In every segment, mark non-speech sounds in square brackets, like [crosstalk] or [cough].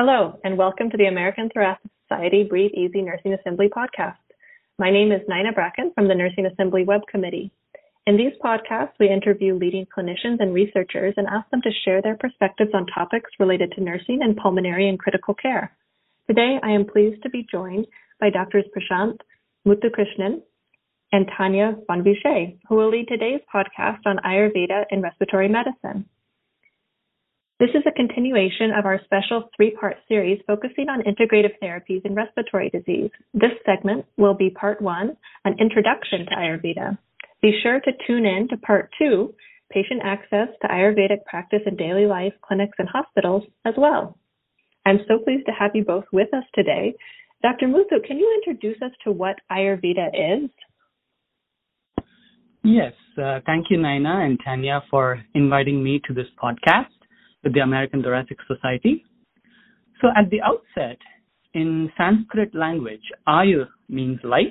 Hello, and welcome to the American Thoracic Society Breathe Easy Nursing Assembly podcast. My name is Nina Bracken from the Nursing Assembly Web Committee. In these podcasts, we interview leading clinicians and researchers and ask them to share their perspectives on topics related to nursing and pulmonary and critical care. Today, I am pleased to be joined by Drs. Prashant Muthukrishnan and Tanya Bonvichea, who will lead today's podcast on Ayurveda and respiratory medicine. This is a continuation of our special three-part series focusing on integrative therapies in respiratory disease. This segment will be part one, an introduction to Ayurveda. Be sure to tune in to part two, patient access to Ayurvedic practice in daily life, clinics, and hospitals as well. I'm so pleased to have you both with us today. Dr. Muthu, can you introduce us to what Ayurveda is? Yes, uh, thank you, Naina and Tanya, for inviting me to this podcast with the American Thoracic Society. So at the outset, in Sanskrit language, Ayur means life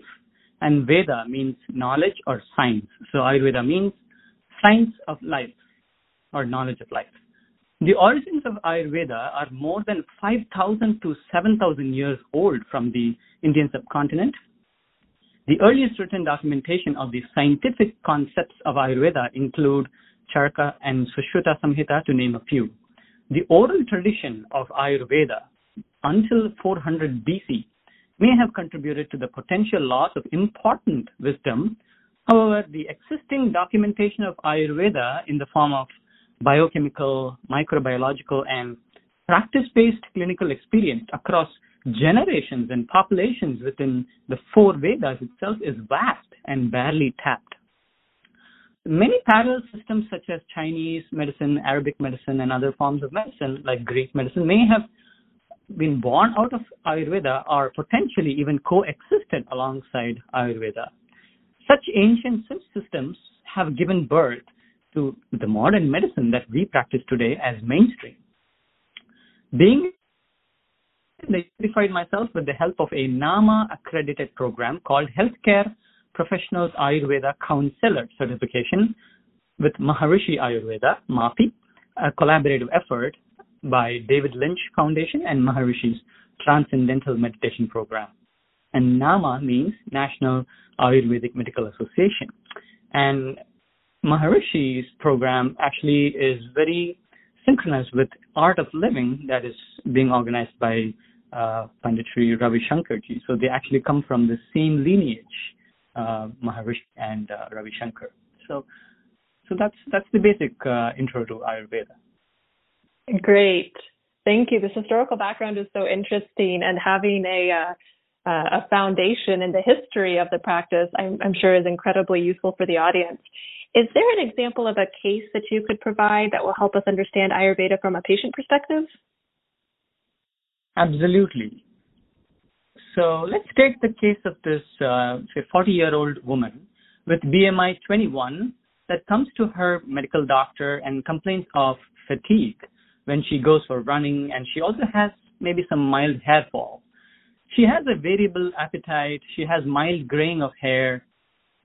and Veda means knowledge or science. So Ayurveda means science of life or knowledge of life. The origins of Ayurveda are more than 5,000 to 7,000 years old from the Indian subcontinent. The earliest written documentation of the scientific concepts of Ayurveda include Charaka and Sushruta Samhita, to name a few. The oral tradition of Ayurveda until 400 BC may have contributed to the potential loss of important wisdom. However, the existing documentation of Ayurveda in the form of biochemical, microbiological, and practice-based clinical experience across generations and populations within the four Vedas itself is vast and barely tapped. Many parallel systems such as Chinese medicine, Arabic medicine, and other forms of medicine like Greek medicine may have been born out of Ayurveda or potentially even coexisted alongside Ayurveda. Such ancient systems have given birth to the modern medicine that we practice today as mainstream. Being I certified myself with the help of a NAMA accredited program called Healthcare Professionals Ayurveda Counselor Certification with Maharishi Ayurveda, MAPI, a collaborative effort by David Lynch Foundation and Maharishi's Transcendental Meditation Program. And NAMA means National Ayurvedic Medical Association. And Maharishi's program actually is very synchronous with Art of Living that is being organized by uh, Pandit Ravi Shankarji. So they actually come from the same lineage uh, Maharishi and uh, Ravi Shankar. So, so that's that's the basic uh, intro to Ayurveda. Great, thank you. This historical background is so interesting, and having a uh, uh, a foundation in the history of the practice, I'm, I'm sure, is incredibly useful for the audience. Is there an example of a case that you could provide that will help us understand Ayurveda from a patient perspective? Absolutely. So let's take the case of this, uh, 40 year old woman with BMI 21 that comes to her medical doctor and complains of fatigue when she goes for running, and she also has maybe some mild hair fall. She has a variable appetite, she has mild graying of hair,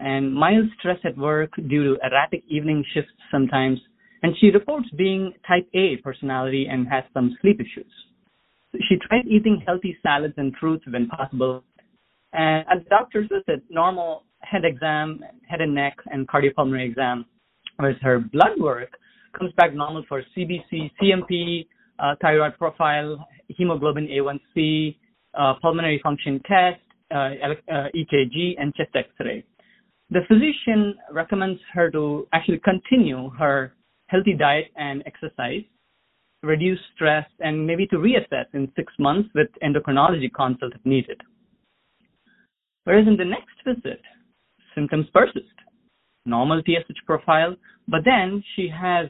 and mild stress at work due to erratic evening shifts sometimes, and she reports being type A personality and has some sleep issues. She tried eating healthy salads and fruits when possible. And as doctors visit, normal head exam, head and neck, and cardiopulmonary exam, whereas her blood work comes back normal for CBC, CMP, uh, thyroid profile, hemoglobin A1C, uh, pulmonary function test, uh, uh EKG, and chest X-ray. The physician recommends her to actually continue her healthy diet and exercise reduce stress, and maybe to reassess in six months with endocrinology consult if needed. Whereas in the next visit, symptoms persist. Normal TSH profile, but then she has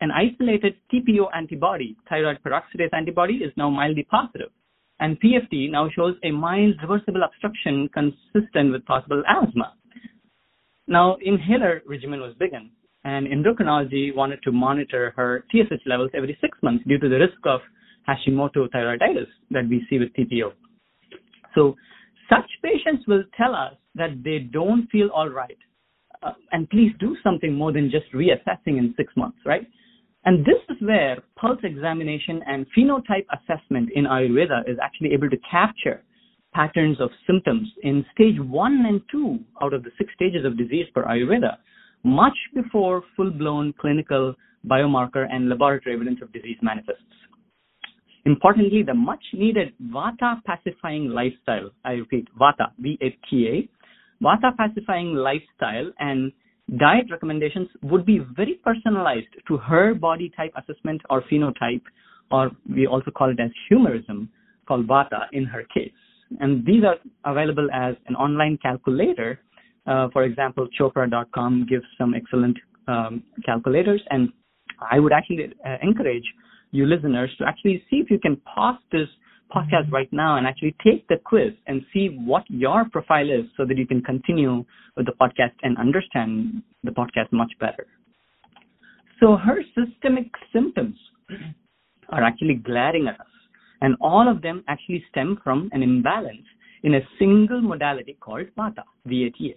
an isolated TPO antibody, thyroid peroxidase antibody, is now mildly positive. And PFT now shows a mild reversible obstruction consistent with possible asthma. Now, inhaler regimen was begun, and endocrinology wanted to monitor her TSH levels every six months due to the risk of Hashimoto thyroiditis that we see with TPO. So such patients will tell us that they don't feel all right. Uh, and please do something more than just reassessing in six months, right? And this is where pulse examination and phenotype assessment in Ayurveda is actually able to capture patterns of symptoms in stage one and two out of the six stages of disease for Ayurveda, much before full blown clinical biomarker and laboratory evidence of disease manifests. Importantly, the much needed Vata pacifying lifestyle, I repeat, Vata, V-A-T-A, Vata pacifying lifestyle and diet recommendations would be very personalized to her body type assessment or phenotype, or we also call it as humorism, called Vata in her case. And these are available as an online calculator. Uh, for example, Chopra.com gives some excellent um, calculators, and I would actually uh, encourage you listeners to actually see if you can pause this podcast right now and actually take the quiz and see what your profile is so that you can continue with the podcast and understand the podcast much better. So her systemic symptoms are actually glaring at us, and all of them actually stem from an imbalance in a single modality called Vata, VATA.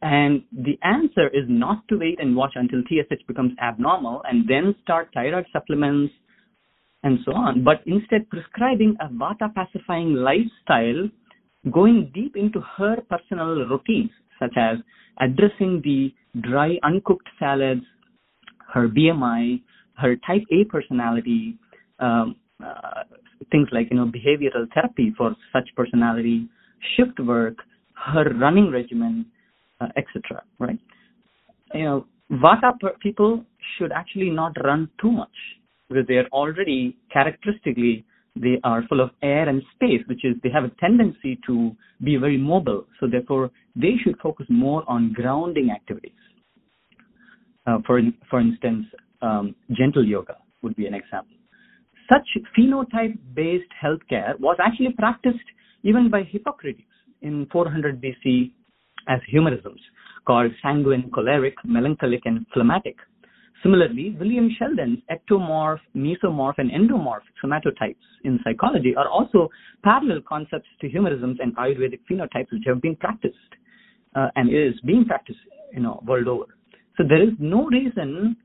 And the answer is not to wait and watch until TSH becomes abnormal and then start thyroid supplements and so on, but instead prescribing a vata pacifying lifestyle, going deep into her personal routines, such as addressing the dry, uncooked salads, her BMI, her type A personality, um, uh, things like you know behavioral therapy for such personality, shift work, her running regimen, uh, etc. Right? You know, Vata people should actually not run too much because they are already characteristically they are full of air and space, which is they have a tendency to be very mobile. So therefore, they should focus more on grounding activities. Uh, for for instance, um, gentle yoga would be an example. Such phenotype-based healthcare was actually practiced even by Hippocrates in 400 BC as humorisms called sanguine, choleric, melancholic, and phlegmatic. Similarly, William Sheldon's ectomorph, mesomorph, and endomorph somatotypes in psychology are also parallel concepts to humorisms and Ayurvedic phenotypes which have been practiced uh, and is being practiced, you know, world over. So there is no reason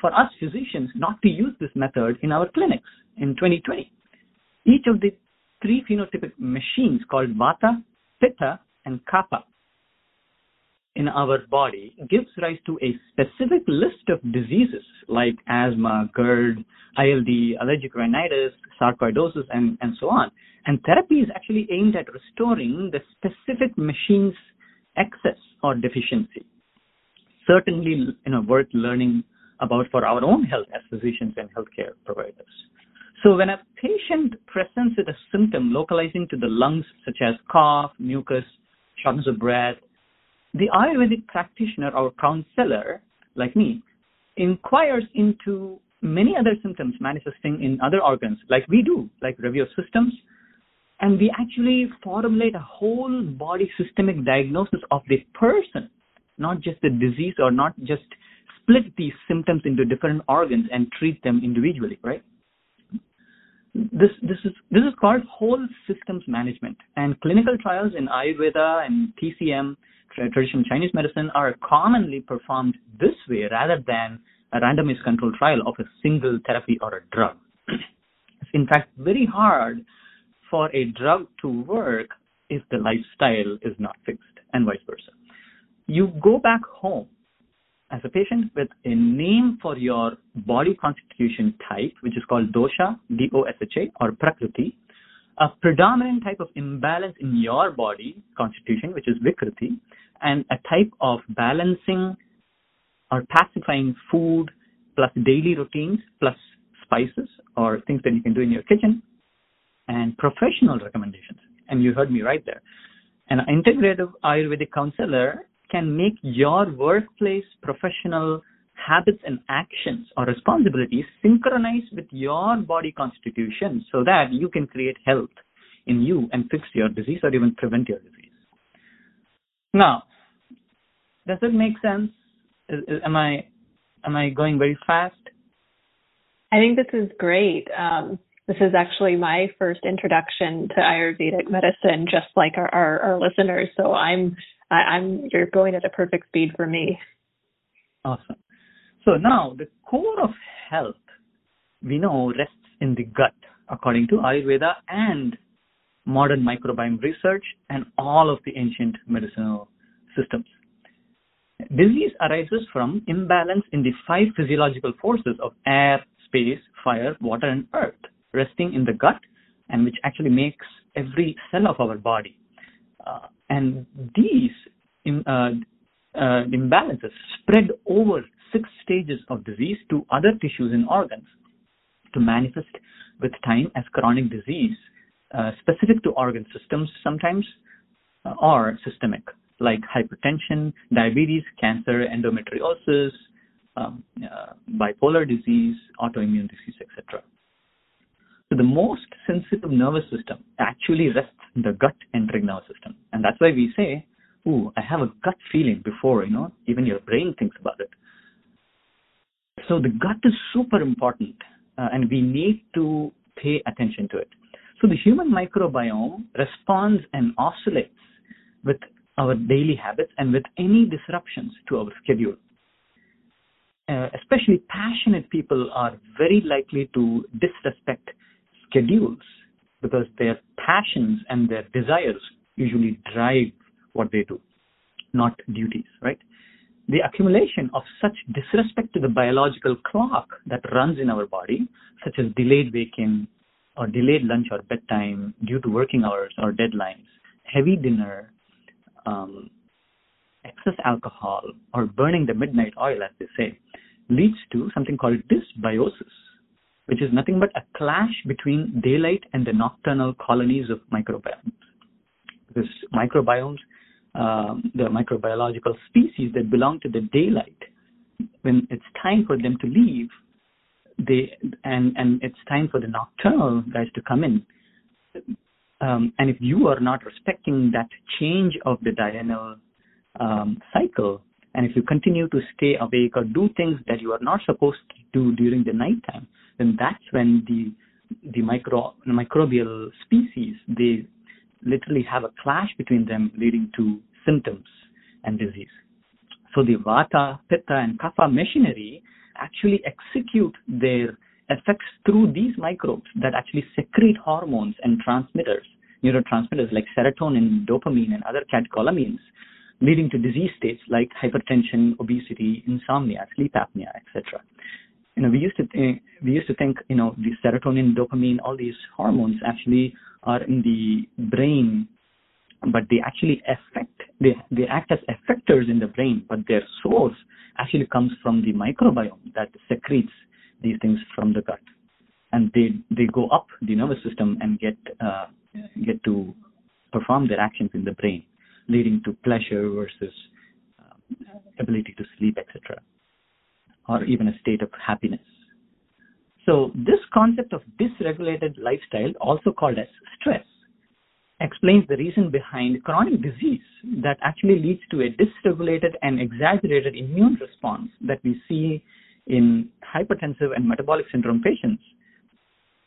for us physicians not to use this method in our clinics in 2020. Each of the three phenotypic machines called Vata, Pitta, and Kapha in our body gives rise to a specific list of diseases like asthma, GERD, ILD, allergic rhinitis, sarcoidosis, and, and so on. And therapy is actually aimed at restoring the specific machine's excess or deficiency. Certainly, you know, worth learning about for our own health as physicians and healthcare providers. So when a patient presents with a symptom localizing to the lungs, such as cough, mucus, shortness of breath, the Ayurvedic practitioner or counselor, like me, inquires into many other symptoms manifesting in other organs, like we do, like review systems, and we actually formulate a whole body systemic diagnosis of the person, not just the disease or not just split these symptoms into different organs and treat them individually, right? This this is this is called whole systems management, and clinical trials in Ayurveda and TCM traditional Chinese medicine are commonly performed this way rather than a randomized controlled trial of a single therapy or a drug. it's [clears throat] in fact very hard for a drug to work if the lifestyle is not fixed and vice versa. You go back home as a patient with a name for your body constitution type, which is called dosha, D-O-S-H-A, or prakriti, a predominant type of imbalance in your body constitution, which is vikriti, and a type of balancing or pacifying food plus daily routines plus spices or things that you can do in your kitchen and professional recommendations. And you heard me right there. An integrative Ayurvedic counselor can make your workplace professional habits and actions or responsibilities synchronize with your body constitution so that you can create health in you and fix your disease or even prevent your disease. Now, does it make sense? Is, is, am I am I going very fast? I think this is great. Um, this is actually my first introduction to Ayurvedic medicine, just like our, our, our listeners. So I'm I, I'm you're going at a perfect speed for me. Awesome. So now the core of health we know rests in the gut, according to Ayurveda and modern microbiome research and all of the ancient medicinal systems. Disease arises from imbalance in the five physiological forces of air, space, fire, water, and earth, resting in the gut, and which actually makes every cell of our body. Uh, and these in, uh, uh, imbalances spread over six stages of disease to other tissues and organs to manifest with time as chronic disease, uh, specific to organ systems sometimes, uh, or systemic like hypertension, diabetes, cancer, endometriosis, um, uh, bipolar disease, autoimmune disease, etc. So the most sensitive nervous system actually rests in the gut enteric nervous system. And that's why we say, ooh, I have a gut feeling before, you know, even your brain thinks about it. So the gut is super important uh, and we need to pay attention to it. So the human microbiome responds and oscillates with our daily habits and with any disruptions to our schedule. Uh, especially passionate people are very likely to disrespect schedules because their passions and their desires usually drive what they do, not duties, right? The accumulation of such disrespect to the biological clock that runs in our body, such as delayed waking or delayed lunch or bedtime due to working hours or deadlines, heavy dinner, um, excess alcohol or burning the midnight oil, as they say, leads to something called dysbiosis, which is nothing but a clash between daylight and the nocturnal colonies of microbiomes. Because microbiomes, um, the microbiological species that belong to the daylight, when it's time for them to leave, they and and it's time for the nocturnal guys to come in um, and if you are not respecting that change of the diurnal um, cycle, and if you continue to stay awake or do things that you are not supposed to do during the nighttime, then that's when the the micro microbial species they literally have a clash between them, leading to symptoms and disease. So the vata, pitta, and kapha machinery actually execute their effects through these microbes that actually secrete hormones and transmitters, neurotransmitters like serotonin, dopamine, and other catecholamines, leading to disease states like hypertension, obesity, insomnia, sleep apnea, etc. You know, we used to think, we used to think, you know, the serotonin, dopamine, all these hormones actually are in the brain, but they actually affect, they, they act as effectors in the brain, but their source actually comes from the microbiome that secretes these things from the gut, and they they go up the nervous system and get uh, get to perform their actions in the brain, leading to pleasure versus uh, ability to sleep, etc., or even a state of happiness. So this concept of dysregulated lifestyle, also called as stress, explains the reason behind chronic disease that actually leads to a dysregulated and exaggerated immune response that we see in hypertensive and metabolic syndrome patients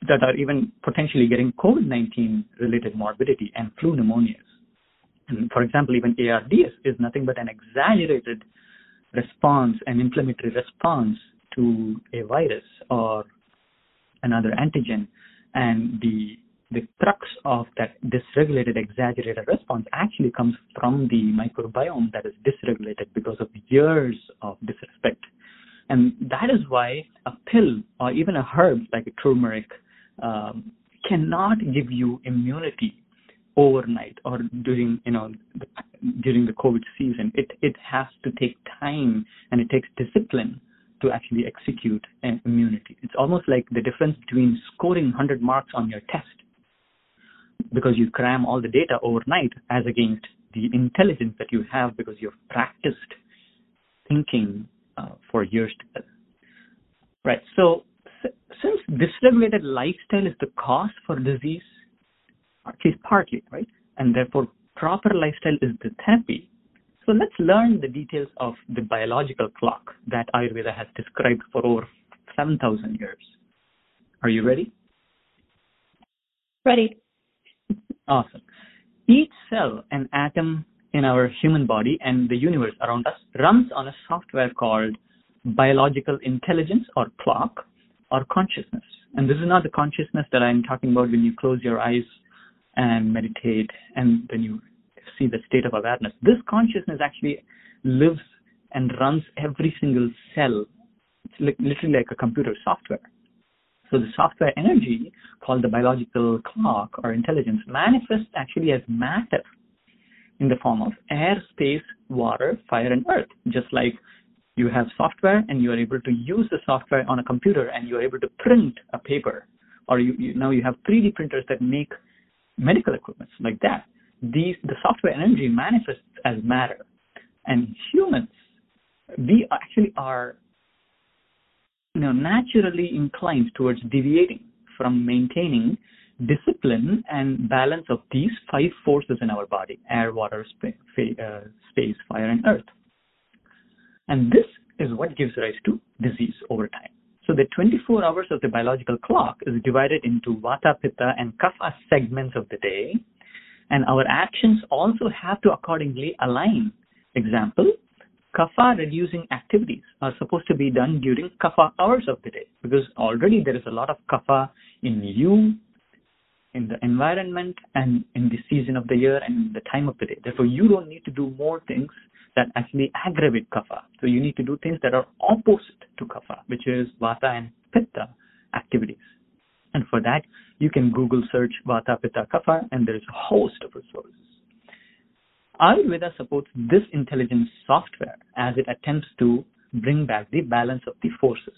that are even potentially getting COVID 19 related morbidity and flu pneumonias. And for example, even ARDS is nothing but an exaggerated response, an inflammatory response to a virus or another antigen. And the the crux of that dysregulated, exaggerated response actually comes from the microbiome that is dysregulated because of years of disrespect and that is why a pill or even a herb like a turmeric um, cannot give you immunity overnight or during you know the, during the COVID season. It it has to take time and it takes discipline to actually execute an immunity. It's almost like the difference between scoring 100 marks on your test because you cram all the data overnight as against the intelligence that you have because you've practiced thinking uh, for years together. Right. So since dysregulated lifestyle is the cause for disease, at least partly, right, and therefore proper lifestyle is the therapy. So let's learn the details of the biological clock that Ayurveda has described for over 7,000 years. Are you ready? Ready. Awesome. Each cell and atom in our human body and the universe around us runs on a software called biological intelligence or clock or consciousness. And this is not the consciousness that I'm talking about when you close your eyes and meditate and then you see the state of awareness. This consciousness actually lives and runs every single cell. It's literally like a computer software. So the software energy called the biological clock or intelligence manifests actually as matter in the form of air, space, water, fire, and earth. Just like you have software and you are able to use the software on a computer and you are able to print a paper, or you, you now you have 3D printers that make medical equipment like that. These the software energy manifests as matter, and humans we actually are you know, naturally inclined towards deviating from maintaining discipline and balance of these five forces in our body air, water, space, uh, space, fire, and earth. And this is what gives rise to disease over time. So the 24 hours of the biological clock is divided into Vata, Pitta, and Kapha segments of the day. And our actions also have to accordingly align. Example, kapha reducing activities are supposed to be done during kapha hours of the day because already there is a lot of kapha in you, in the environment, and in the season of the year and the time of the day. Therefore, you don't need to do more things that actually aggravate kapha. So you need to do things that are opposite to kapha, which is vata and pitta activities. And for that, you can Google search vata, pitta, kapha, and there is a host of resources. Ayurveda supports this intelligence software as it attempts to bring back the balance of the forces.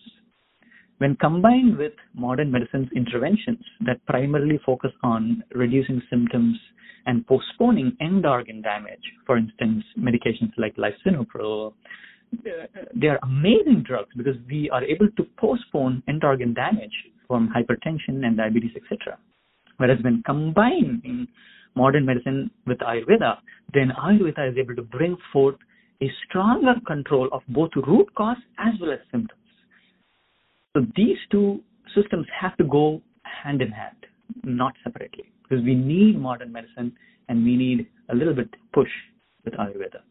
When combined with modern medicine's interventions that primarily focus on reducing symptoms and postponing end organ damage, for instance, medications like lisinopril, they are amazing drugs because we are able to postpone end organ damage from hypertension and diabetes, etc. Whereas when combining modern medicine with Ayurveda, then Ayurveda is able to bring forth a stronger control of both root cause as well as symptoms. So these two systems have to go hand in hand, not separately, because we need modern medicine and we need a little bit push with Ayurveda.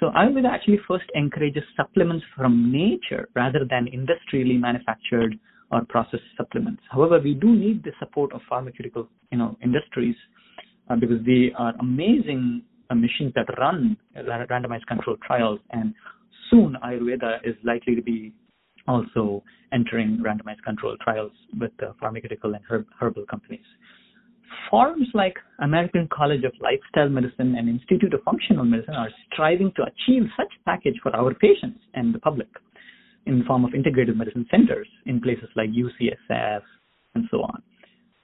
So Ayurveda actually first encourages supplements from nature rather than industrially manufactured or processed supplements. However, we do need the support of pharmaceutical, you know, industries uh, because they are amazing uh, machines that run randomized controlled trials, and soon Ayurveda is likely to be also entering randomized controlled trials with uh, pharmaceutical and herb, herbal companies. Forums like American College of Lifestyle Medicine and Institute of Functional Medicine are striving to achieve such package for our patients and the public in the form of integrative medicine centers in places like UCSF and so on.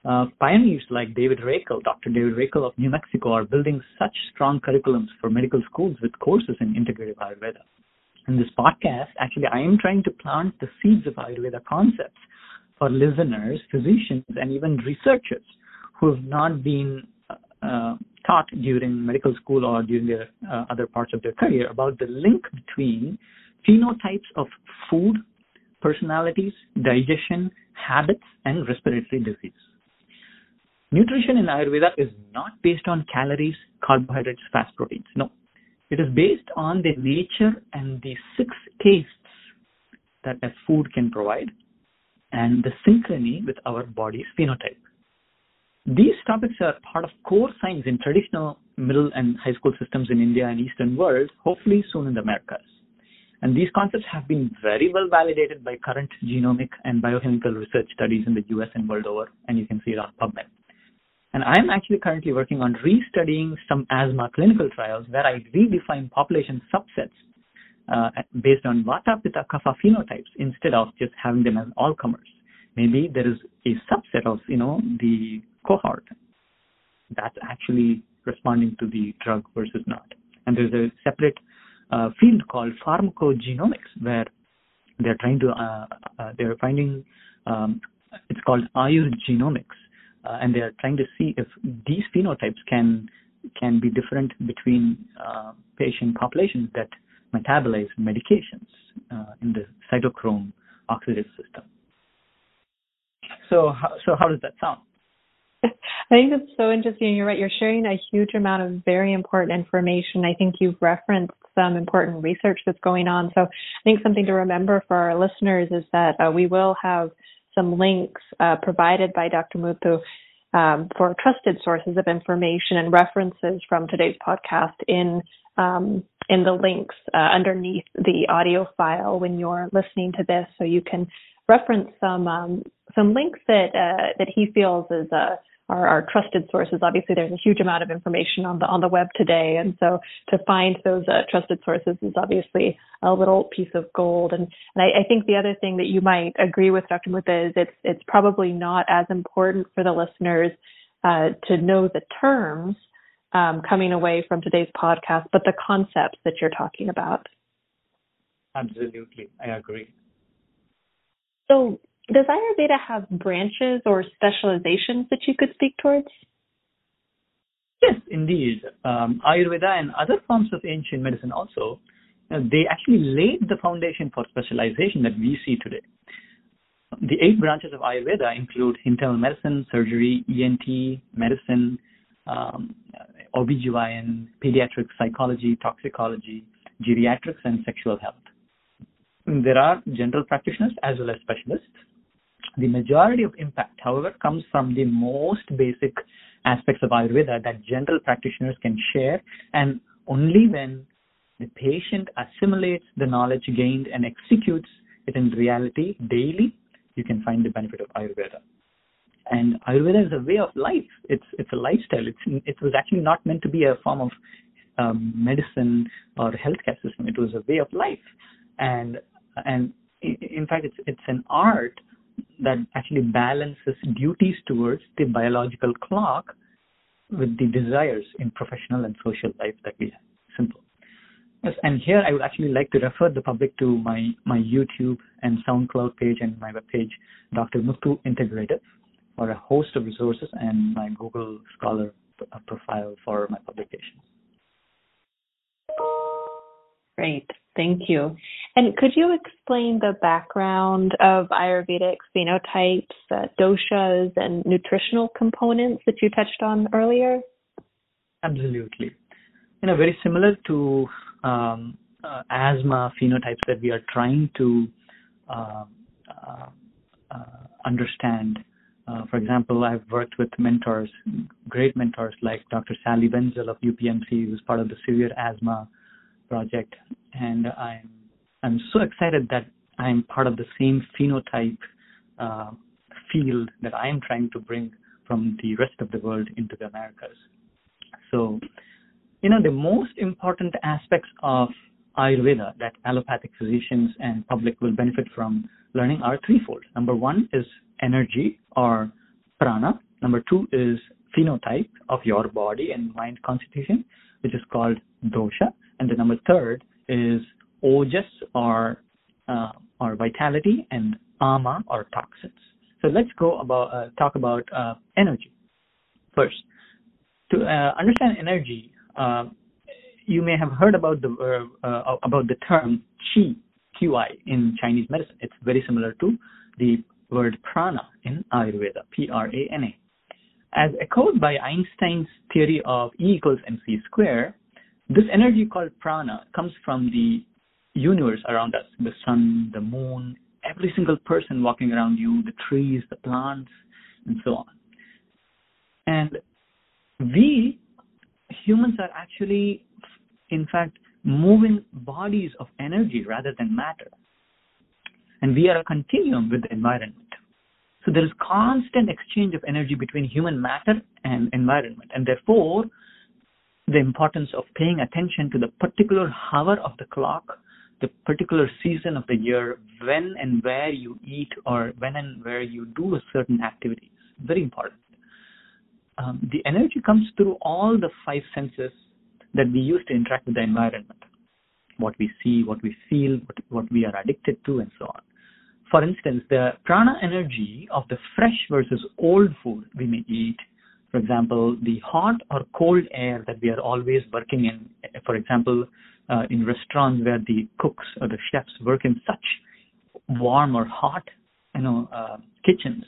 Uh, pioneers like David Rakel, Dr. David Rakel of New Mexico, are building such strong curriculums for medical schools with courses in integrative Ayurveda. In this podcast, actually, I am trying to plant the seeds of Ayurveda concepts for listeners, physicians, and even researchers who have not been uh, taught during medical school or during their uh, other parts of their career about the link between phenotypes of food, personalities, digestion, habits, and respiratory disease. Nutrition in Ayurveda is not based on calories, carbohydrates, fast proteins. No. It is based on the nature and the six tastes that a food can provide and the synchrony with our body's phenotype. These topics are part of core science in traditional middle and high school systems in India and Eastern world, hopefully soon in the Americas. And these concepts have been very well validated by current genomic and biochemical research studies in the US and world over, and you can see it on PubMed. And I'm actually currently working on restudying some asthma clinical trials where I redefine population subsets uh, based on Vata, Pitta, Kapha phenotypes instead of just having them as all comers. Maybe there is a subset of, you know, the cohort that's actually responding to the drug versus not. And there's a separate uh, field called pharmacogenomics where they're trying to, uh, uh, they're finding, um, it's called Ayurgenomics uh, and they are trying to see if these phenotypes can can be different between uh, patient populations that metabolize medications uh, in the cytochrome oxidative system. So, so how does that sound? [laughs] I think it's so interesting. You're right. You're sharing a huge amount of very important information. I think you've referenced some important research that's going on. So I think something to remember for our listeners is that uh, we will have some links uh, provided by Dr. Muthu um, for trusted sources of information and references from today's podcast in um, in the links uh, underneath the audio file when you're listening to this, so you can reference some um, some links that uh, that he feels is uh, are, are, trusted sources. Obviously, there's a huge amount of information on the on the web today, and so to find those uh, trusted sources is obviously a little piece of gold. And, and I, I, think the other thing that you might agree with Dr. Muthu is it's it's probably not as important for the listeners uh, to know the terms um, coming away from today's podcast, but the concepts that you're talking about. Absolutely, I agree. So, does Ayurveda have branches or specializations that you could speak towards? Yes, indeed. Um, Ayurveda and other forms of ancient medicine also, uh, they actually laid the foundation for specialization that we see today. The eight branches of Ayurveda include internal medicine, surgery, ENT, medicine, um, OBGYN, pediatric psychology, toxicology, geriatrics, and sexual health. There are general practitioners as well as specialists. The majority of impact, however, comes from the most basic aspects of Ayurveda that general practitioners can share, and only when the patient assimilates the knowledge gained and executes it in reality daily, you can find the benefit of Ayurveda. And Ayurveda is a way of life. It's it's a lifestyle. It's it was actually not meant to be a form of um, medicine or healthcare system. It was a way of life, and and in fact, it's it's an art that actually balances duties towards the biological clock with the desires in professional and social life that we have. Simple. Yes, and here I would actually like to refer the public to my, my YouTube and SoundCloud page and my webpage, Dr. Muthu Integrative, for a host of resources and my Google Scholar uh, profile for my publications. Great, thank you. And could you explain the background of Ayurvedic phenotypes, uh, doshas, and nutritional components that you touched on earlier? Absolutely. You know, very similar to um, uh, asthma phenotypes that we are trying to uh, uh, uh understand. Uh, for example, I've worked with mentors, great mentors like Dr. Sally Wenzel of UPMC, who's part of the Severe Asthma Project, and I'm I'm so excited that I'm part of the same phenotype uh, field that I am trying to bring from the rest of the world into the Americas. So, you know, the most important aspects of Ayurveda that allopathic physicians and public will benefit from learning are threefold. Number one is energy or prana. Number two is phenotype of your body and mind constitution, which is called dosha. And the number third is ojas or uh, or vitality and ama or toxins. So let's go about uh, talk about uh, energy first. To uh, understand energy, uh, you may have heard about the uh, about the term qi, qi in Chinese medicine. It's very similar to the word prana in Ayurveda, P-R-A-N-A. As echoed by Einstein's theory of E equals mc square, this energy called prana comes from the universe around us the sun, the moon, every single person walking around you, the trees, the plants, and so on. And we humans are actually, in fact, moving bodies of energy rather than matter. And we are a continuum with the environment. So there is constant exchange of energy between human matter and environment. And therefore, the importance of paying attention to the particular hour of the clock the particular season of the year, when and where you eat or when and where you do a certain activity. Very important. Um, the energy comes through all the five senses that we use to interact with the environment. What we see, what we feel, what, what we are addicted to, and so on. For instance, the prana energy of the fresh versus old food we may eat for example, the hot or cold air that we are always working in, for example, uh, in restaurants where the cooks or the chefs work in such warm or hot, you know, uh, kitchens,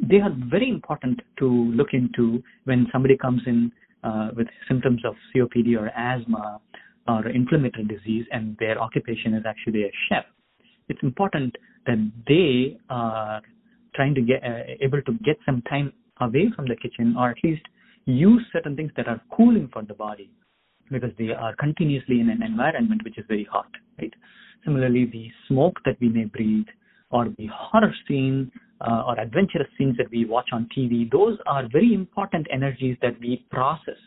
they are very important to look into when somebody comes in uh, with symptoms of COPD or asthma or inflammatory disease and their occupation is actually a chef. It's important that they are trying to get uh, able to get some time away from the kitchen or at least use certain things that are cooling for the body because they are continuously in an environment which is very hot right similarly the smoke that we may breathe or the horror scene uh, or adventurous scenes that we watch on TV, those are very important energies that we process.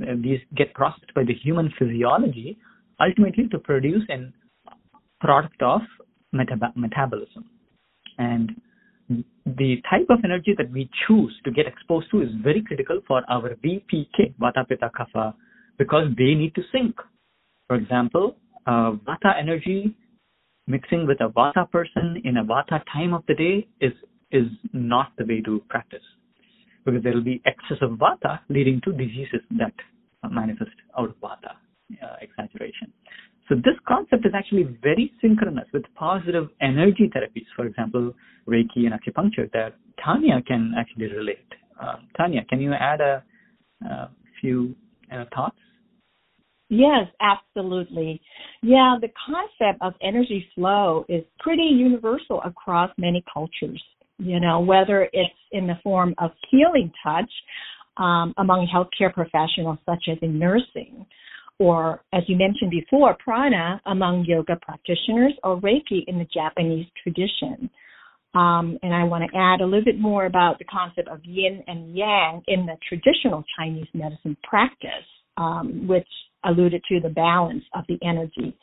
Uh, these get processed by the human physiology, ultimately to produce a product of metab- metabolism. And the type of energy that we choose to get exposed to is very critical for our VPK, Vata Pitta Kapha, because they need to sync. For example, uh, Vata energy mixing with a Vata person in a Vata time of the day is is not the way to practice because there will be excess of Vata leading to diseases that manifest out of Vata uh, exaggeration. So this concept is actually very synchronous with positive energy therapies, for example, Reiki and acupuncture that Tanya can actually relate. Uh, Tanya, can you add a, a few uh, thoughts? Yes, absolutely. Yeah, the concept of energy flow is pretty universal across many cultures. You know, whether it's in the form of healing touch um, among healthcare professionals, such as in nursing, or as you mentioned before, prana among yoga practitioners, or Reiki in the Japanese tradition. Um, and I want to add a little bit more about the concept of yin and yang in the traditional Chinese medicine practice, um, which alluded to the balance of the energy.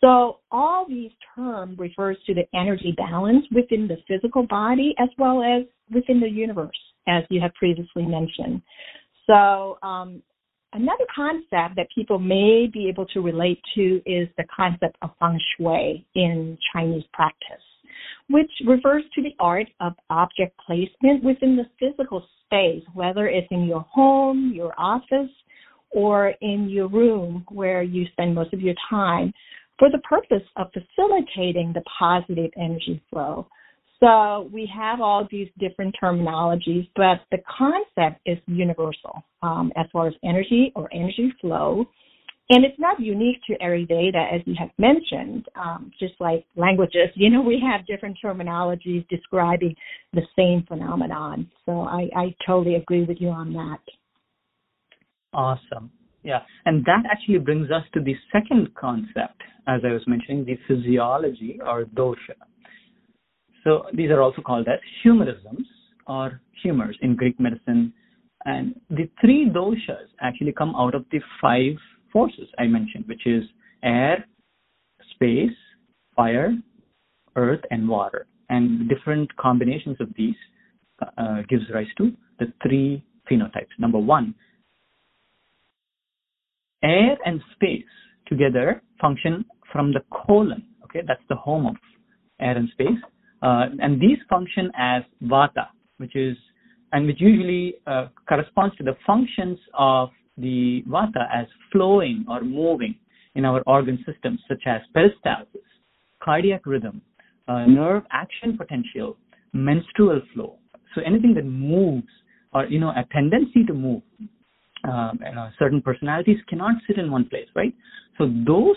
So all these terms refers to the energy balance within the physical body as well as within the universe, as you have previously mentioned. So um, another concept that people may be able to relate to is the concept of feng shui in Chinese practice, which refers to the art of object placement within the physical space, whether it's in your home, your office, or in your room where you spend most of your time for the purpose of facilitating the positive energy flow. So we have all these different terminologies, but the concept is universal um, as far as energy or energy flow. And it's not unique to Ayurveda, as you have mentioned, um, just like languages. You know, we have different terminologies describing the same phenomenon. So I, I totally agree with you on that. Awesome. Yeah. And that actually brings us to the second concept, as I was mentioning, the physiology or dosha. So these are also called as humorisms or humors in Greek medicine. And the three doshas actually come out of the five forces I mentioned, which is air, space, fire, earth, and water. And different combinations of these uh, gives rise to the three phenotypes. Number one, air and space together function from the colon. Okay, that's the home of air and space, uh, and these function as vata, which is and which usually uh, corresponds to the functions of the vata as flowing or moving in our organ systems, such as peristalsis, cardiac rhythm, uh, nerve action potential, menstrual flow. So anything that moves or you know a tendency to move know, certain personalities cannot sit in one place, right? So those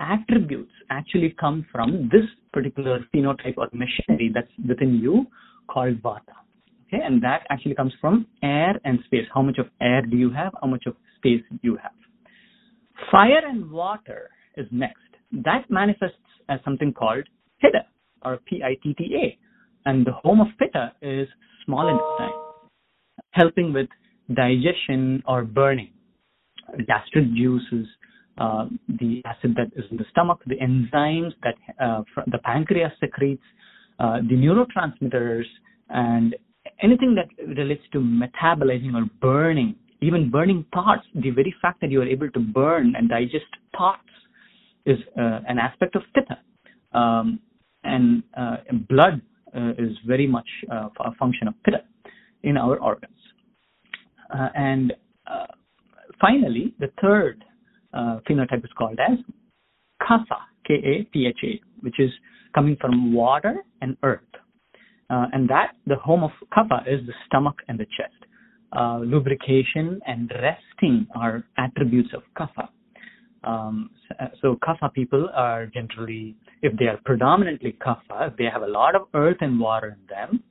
attributes actually come from this particular phenotype or machinery that's within you called vata. Okay, and that actually comes from air and space. How much of air do you have? How much of space do you have? Fire and water is next. That manifests as something called pitta or P-I-T-T-A. And the home of pitta is small intestine, helping with digestion or burning, gastric juices, uh, the acid that is in the stomach, the enzymes that uh, the pancreas secretes, uh, the neurotransmitters, and anything that relates to metabolizing or burning, even burning thoughts. The very fact that you are able to burn and digest thoughts is uh, an aspect of pitta. Um, and uh, blood is very much a function of pitta in our organs. And finally, the third uh, phenotype is called as kapha, K-A-P-H-A, which is coming from water and earth. Uh, and that, the home of kapha is the stomach and the chest. Uh, lubrication and resting are attributes of kapha. Um, so kapha people are generally, if they are predominantly kapha, if they have a lot of earth and water in them,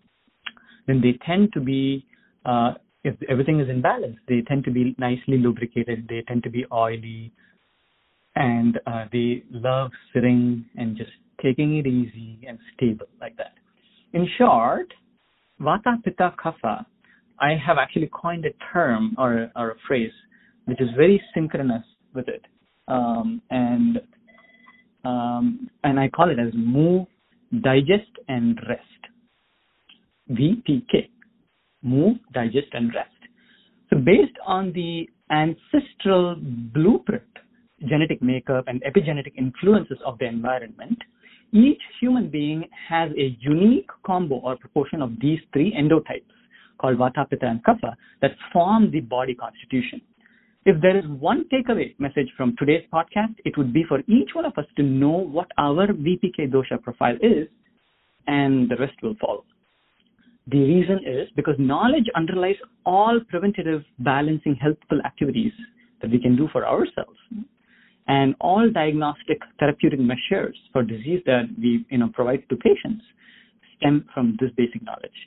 then they tend to be, uh, if everything is in balance, they tend to be nicely lubricated, they tend to be oily, and uh, they love sitting and just taking it easy and stable like that. In short, Vata, Pitta, Kapha, I have actually coined a term or, or a phrase which is very synchronous with it. Um, and um, and I call it as move, digest, and rest. VPK, move, digest, and rest. So based on the ancestral blueprint, genetic makeup, and epigenetic influences of the environment, each human being has a unique combo or proportion of these three endotypes called Vata, Pitta, and Kapha that form the body constitution. If there is one takeaway message from today's podcast, it would be for each one of us to know what our VPK dosha profile is, and the rest will follow. The reason is because knowledge underlies all preventative, balancing, healthful activities that we can do for ourselves and all diagnostic therapeutic measures for disease that we you know provide to patients stem from this basic knowledge.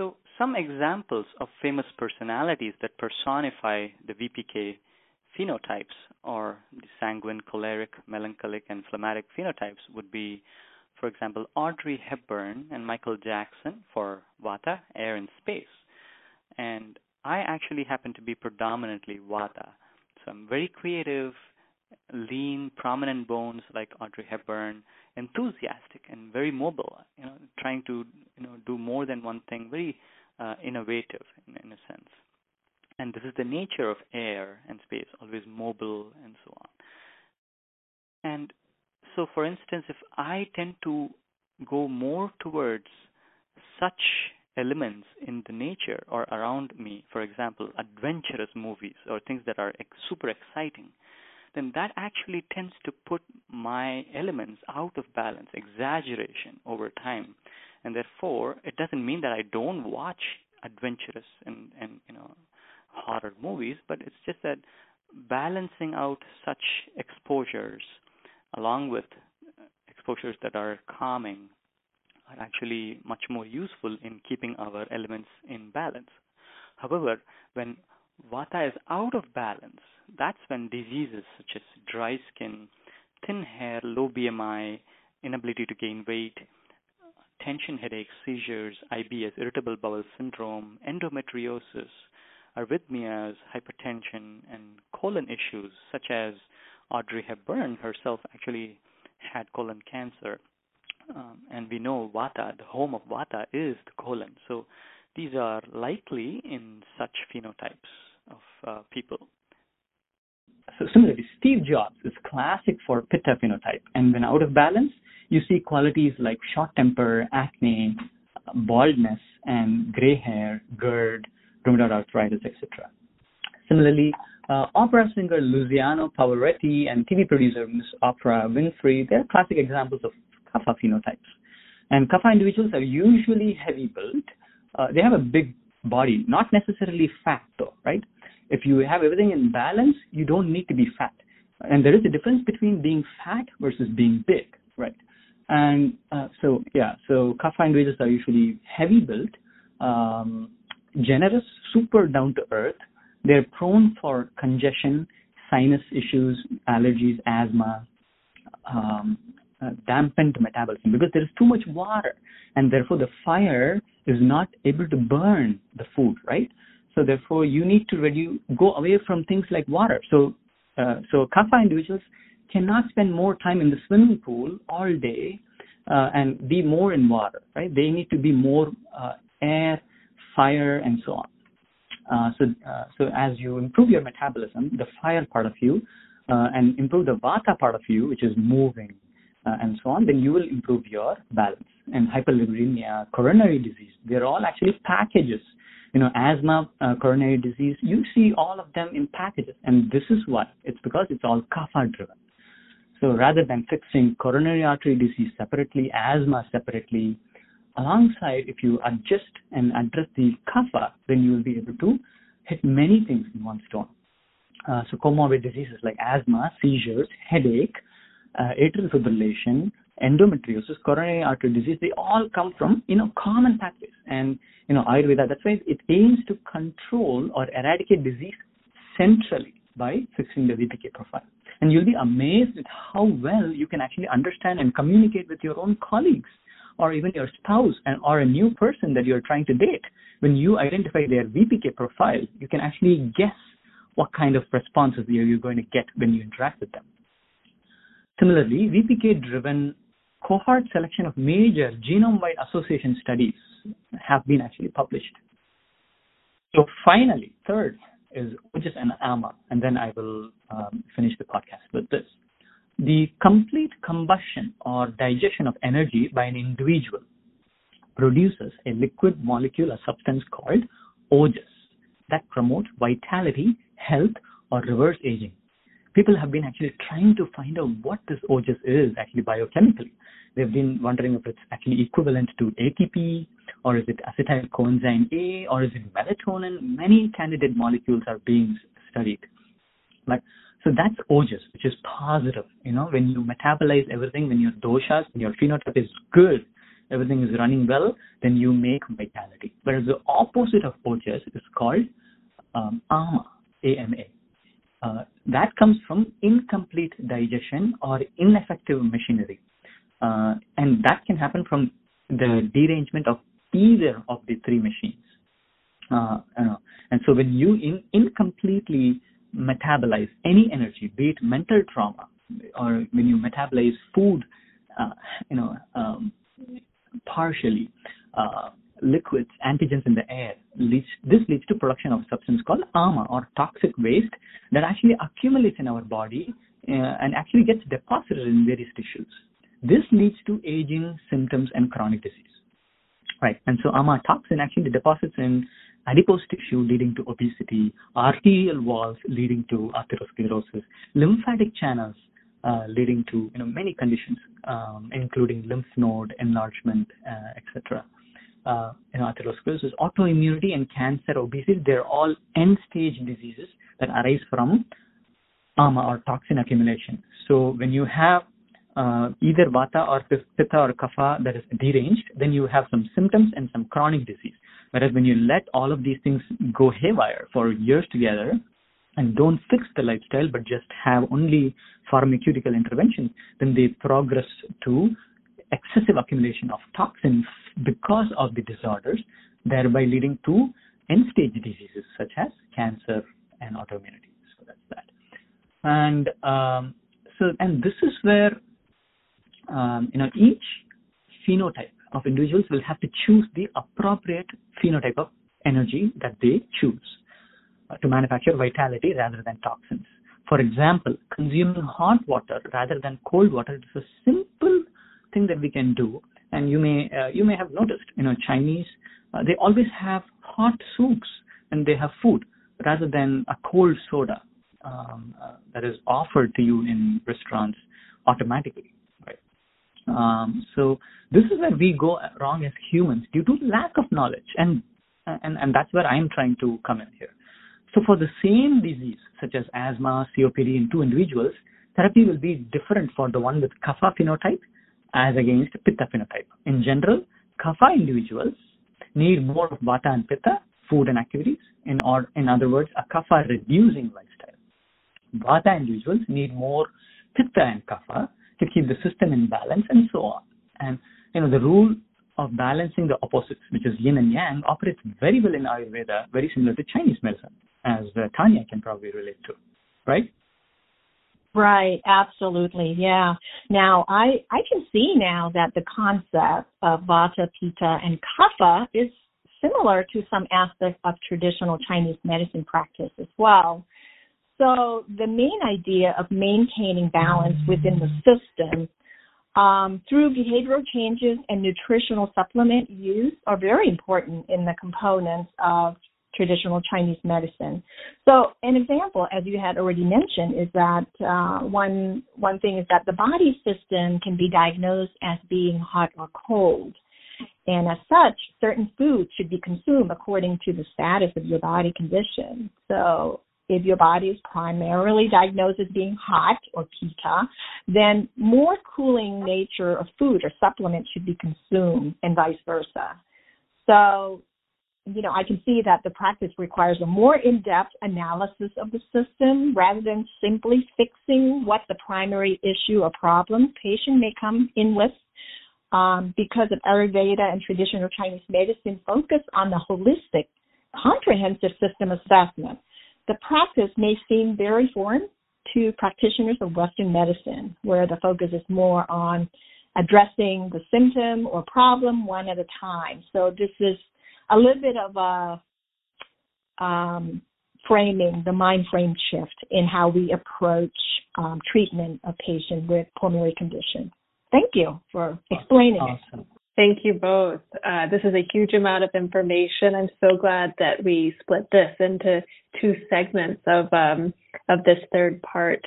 So some examples of famous personalities that personify the VPK phenotypes or the sanguine, choleric, melancholic, and phlegmatic phenotypes would be, for example, Audrey Hepburn and Michael Jackson for Vata, air and space. And I actually happen to be predominantly Vata. So I'm very creative, lean, prominent bones like Audrey Hepburn, enthusiastic and very mobile. You know, trying to you know do more than one thing, very uh, innovative in, in a sense. And this is the nature of air and space, always mobile and so on. And so, for instance, if I tend to go more towards such elements in the nature or around me, for example, adventurous movies or things that are ex- super exciting, then that actually tends to put my elements out of balance, exaggeration over time. And therefore, it doesn't mean that I don't watch adventurous and, and you know horror movies, but it's just that balancing out such exposures along with exposures that are calming are actually much more useful in keeping our elements in balance. However, when Vata is out of balance, that's when diseases such as dry skin, thin hair, low BMI, inability to gain weight, tension headaches, seizures, IBS, irritable bowel syndrome, endometriosis, arrhythmias, hypertension, and colon issues, such as Audrey Hepburn herself actually had colon cancer. Um, and we know Vata, the home of Vata is the colon. So these are likely in such phenotypes of uh, people. So similarly, Steve Jobs is classic for Pitta phenotype, and when out of balance, you see qualities like short temper, acne, baldness, and gray hair, GERD, rheumatoid arthritis, etc. Similarly, uh, opera singer Luciano Pavarotti and TV producer Miss Oprah Winfrey, they're classic examples of kapha phenotypes. And kapha individuals are usually heavy built. Uh, they have a big body, not necessarily fat though, right? If you have everything in balance, you don't need to be fat. And there is a difference between being fat versus being big, right? And uh, so, yeah, so kapha individuals are usually heavy built, um, generous, super down to earth. They're prone for congestion, sinus issues, allergies, asthma, um, uh, dampened metabolism because there is too much water and therefore the fire is not able to burn the food, right? So therefore you need to reduce, go away from things like water. So, uh, so kapha individuals cannot spend more time in the swimming pool all day uh, and be more in water, right? They need to be more uh, air, fire, and so on. Uh, so, uh, so as you improve your metabolism, the fire part of you, uh, and improve the vata part of you, which is moving, and so on, then you will improve your balance. And hyperlipidemia, coronary disease, they're all actually packages. You know, asthma, coronary disease, you see all of them in packages. And this is why. It's because it's all kapha driven. So rather than fixing coronary artery disease separately, asthma separately, alongside, if you adjust and address the kapha, then you will be able to hit many things in one stone. Uh, so comorbid diseases like asthma, seizures, headache, uh, atrial fibrillation, endometriosis, coronary artery disease, they all come from, you know, common pathways. And, you know, Ayurveda, that's why it aims to control or eradicate disease centrally by fixing the VPK profile. And you'll be amazed at how well you can actually understand and communicate with your own colleagues or even your spouse and or a new person that you're trying to date. When you identify their VPK profile, you can actually guess what kind of responses you're going to get when you interact with them. Similarly, VPK driven cohort selection of major genome wide association studies have been actually published. So, finally, third is Ojas and AMA, and then I will um, finish the podcast with this. The complete combustion or digestion of energy by an individual produces a liquid molecule or substance called Ojas that promotes vitality, health, or reverse aging. People have been actually trying to find out what this Ojas is actually biochemically. They've been wondering if it's actually equivalent to ATP, or is it acetyl coenzyme A, or is it melatonin? Many candidate molecules are being studied. Like, so that's Ojas, which is positive. You know, when you metabolize everything, when your doshas, when your phenotype is good, everything is running well, then you make vitality. Whereas the opposite of Ojas is called um, AMA, AMA. Uh, that comes from incomplete digestion or ineffective machinery. Uh, and that can happen from the derangement of either of the three machines. Uh, and so when you in, incompletely metabolize any energy, be it mental trauma, or when you metabolize food, uh, you know, um, partially, uh, liquids, antigens in the air, leads, this leads to production of a substance called AMA or toxic waste that actually accumulates in our body uh, and actually gets deposited in various tissues. This leads to aging symptoms and chronic disease. Right. And so AMA toxin actually deposits in adipose tissue leading to obesity, arterial walls leading to atherosclerosis, lymphatic channels uh, leading to you know many conditions, um, including lymph node enlargement, uh, etc. Uh, you know, atherosclerosis, autoimmunity, and cancer, obesity, they're all end-stage diseases that arise from AMA or toxin accumulation. So when you have uh, either vata or pitta or kapha that is deranged, then you have some symptoms and some chronic disease. Whereas when you let all of these things go haywire for years together and don't fix the lifestyle but just have only pharmaceutical interventions, then they progress to excessive accumulation of toxins because of the disorders, thereby leading to end-stage diseases such as cancer and autoimmunity. So that's that. And um, so, and this is where um, you know, each phenotype of individuals will have to choose the appropriate phenotype of energy that they choose uh, to manufacture vitality rather than toxins. For example, consuming hot water rather than cold water is a simple thing that we can do. And you may uh, you may have noticed, you know, Chinese uh, they always have hot soups and they have food rather than a cold soda um, uh, that is offered to you in restaurants automatically. Um, so this is where we go wrong as humans due to lack of knowledge, and and and that's where I'm trying to come in here. So for the same disease, such as asthma, COPD in two individuals, therapy will be different for the one with kapha phenotype as against pitta phenotype. In general, kapha individuals need more of vata and pitta, food and activities, in or in other words, a kapha reducing lifestyle. Vata individuals need more pitta and kapha, to keep the system in balance and so on. And you know the rule of balancing the opposites, which is yin and yang, operates very well in Ayurveda, very similar to Chinese medicine, as uh, Tanya can probably relate to, right? Right, absolutely. Yeah. Now, I I can see now that the concept of vata, pitta, and kapha is similar to some aspects of traditional Chinese medicine practice as well. So the main idea of maintaining balance within the system um, through behavioral changes and nutritional supplement use are very important in the components of traditional Chinese medicine. So an example, as you had already mentioned, is that uh, one one thing is that the body system can be diagnosed as being hot or cold. And as such, certain foods should be consumed according to the status of your body condition. So if your body is primarily diagnosed as being hot or pitta, then more cooling nature of food or supplements should be consumed and vice versa. So, you know, I can see that the practice requires a more in-depth analysis of the system rather than simply fixing what the primary issue or problem patient may come in with. Um, because of Ayurveda and traditional Chinese medicine focus on the holistic, comprehensive system assessment, the practice may seem very foreign to practitioners of Western medicine, where the focus is more on addressing the symptom or problem one at a time. So this is a little bit of a um, framing, the mind frame shift in how we approach um, treatment of patients with pulmonary condition. Thank you for explaining awesome. it. Thank you both. Uh, this is a huge amount of information. I'm so glad that we split this into two segments of um, of this third part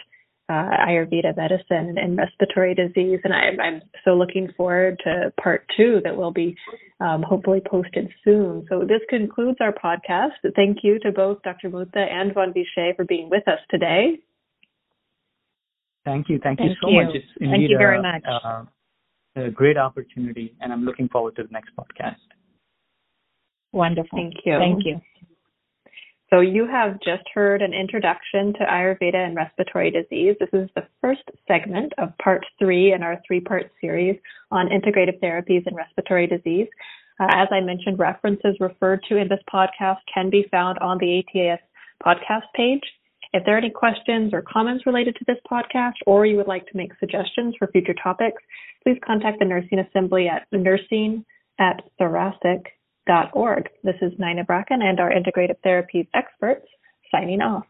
uh, Ayurveda medicine and respiratory disease. And I, am so looking forward to part two that will be um, hopefully posted soon. So this concludes our podcast. Thank you to both Dr. Mutha and Von Vichet for being with us today. Thank you. Thank, Thank you so you. much. It's Thank you very a, much. a- a great opportunity, and I'm looking forward to the next podcast. Wonderful. Thank you. Thank you. So you have just heard an introduction to Ayurveda and respiratory disease. This is the first segment of part three in our three-part series on integrative therapies and respiratory disease. Uh, as I mentioned, references referred to in this podcast can be found on the ATS podcast page. If there are any questions or comments related to this podcast, or you would like to make suggestions for future topics, please contact the Nursing Assembly at nursing at thoracic.org. This is Nina Bracken and our integrative therapies experts signing off.